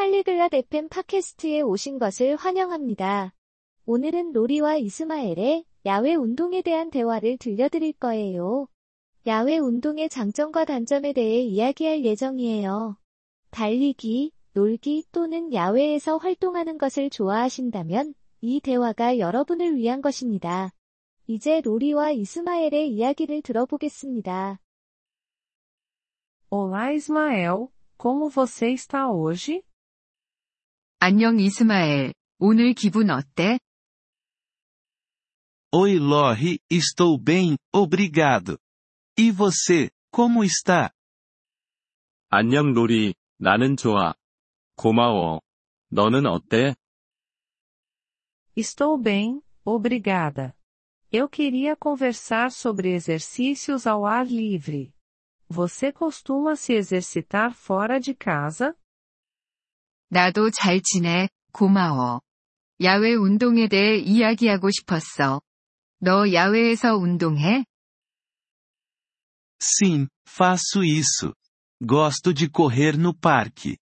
팔리글랏 FM 팟캐스트에 오신 것을 환영합니다. 오늘은 로리와 이스마엘의 야외 운동에 대한 대화를 들려드릴 거예요. 야외 운동의 장점과 단점에 대해 이야기할 예정이에요. 달리기, 놀기 또는 야외에서 활동하는 것을 좋아하신다면 이 대화가 여러분을 위한 것입니다. 이제 로리와 이스마엘의 이야기를 들어보겠습니다. Olá Ismael, como você está hoje? 안녕 이스마엘, 오늘 기분 어때? Oi Lori, estou bem, obrigado. E você, como está? 안녕 로리, 나는 좋아. 고마워. 너는 어때? Estou bem, obrigada. Eu queria conversar sobre exercícios ao ar livre. Você costuma se exercitar fora de casa? 나도 잘 지내, 고마워. 야외 운동에 대해 이야기하고 싶었어. 너 야외에서 운동해? Sim, faço isso. Gosto de correr no parque.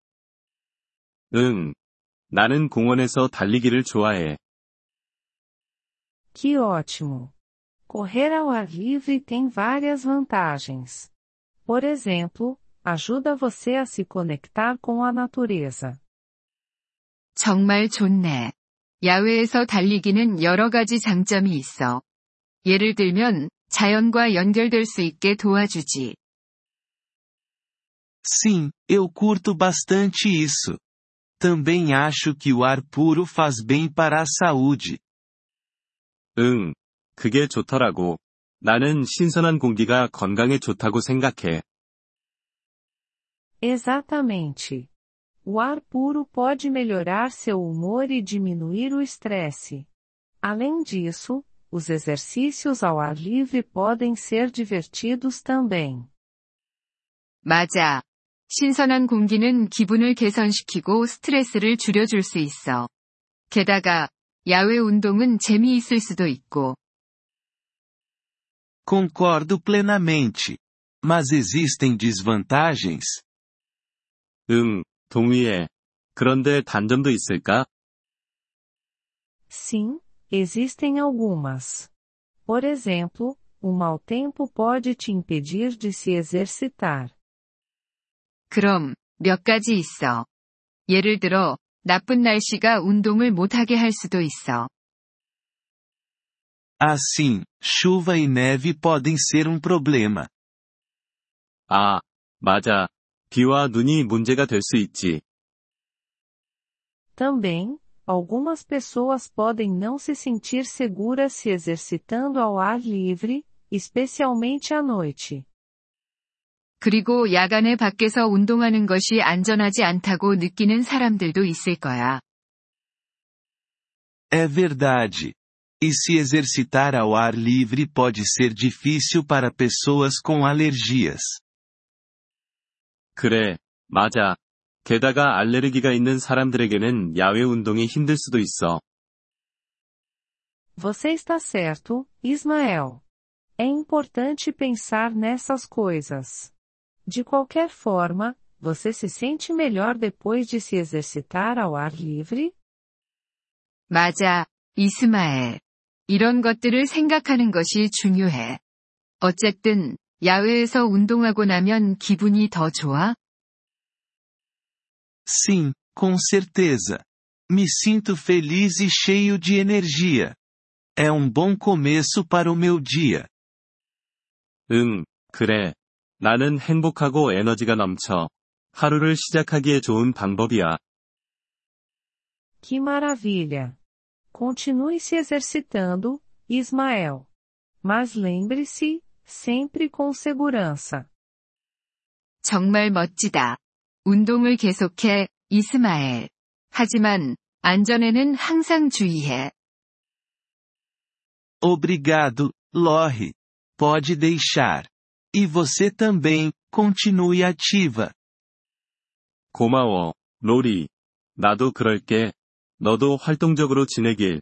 응. 나는 공원에서 달리기를 좋아해. Que ótimo! Correr ao ar livre tem várias vantagens. Por exemplo, ajuda você a se conectar com a natureza. 정말 좋네. 야외에서 달리기는 여러 가지 장점이 있어. 예를 들면, 자연과 연결될 수 있게 도와주지. Sim, eu curto bastante isso. Também acho que o ar puro faz bem para a saúde. 응. 그게 좋더라고. 나는 신선한 공기가 건강에 좋다고 생각해. Exatamente. O ar puro pode melhorar seu humor e diminuir o estresse. Além disso, os exercícios ao ar livre podem ser divertidos também. 맞아. 신선한 공기는 기분을 개선시키고 스트레스를 줄여줄 수 있어. 게다가, 야외 운동은 재미있을 수도 있고. Concordo plenamente. Mas existem desvantagens? 응, 동의해. 그런데 단점도 있을까? Sim, existem algumas. Por exemplo, o mau tempo pode te impedir de se exercitar. 그럼, 몇 가지 있어. 예를 들어, 나쁜 날씨가 운동을 못하게 할 수도 있어. Assim, chuva e neve podem ser um problema. 아, 맞아. 비와 눈이 문제가 될 수 있지. Também, algumas pessoas podem não se sentir seguras se exercitando ao ar livre, especialmente à noite. 그리고 야간에 밖에서 운동하는 것이 안전하지 않다고 느끼는 사람들도 있을 거야. É verdade. E se exercitar ao ar livre pode ser difícil para pessoas com alergias. 그래, 맞아. 게다가 알레르기가 있는 사람들에게는 야외 운동이 힘들 수도 있어. Você está certo, Ismael. É importante pensar nessas coisas. De qualquer forma, você se sente melhor depois de se exercitar ao ar livre? 맞아, 이스마엘. 이런 것들을 생각하는 것이 중요해. 어쨌든, 야외에서 운동하고 나면 기분이 더 좋아? Sim, com certeza. Me sinto feliz e cheio de energia. É um bom começo para o meu dia. 응, 그래. 나는 행복하고 에너지가 넘쳐. 하루를 시작하기에 좋은 방법이야. Que maravilha! Continue se exercitando, Ismael. Mas lembre-se, sempre com segurança. 정말 멋지다. 운동을 계속해, 이스마엘. 하지만, 안전에는 항상 주의해. Obrigado, Lori. Pode deixar. E você também, continue ativa. 고마워, 로리. 나도 그럴게. 너도 활동적으로 지내길.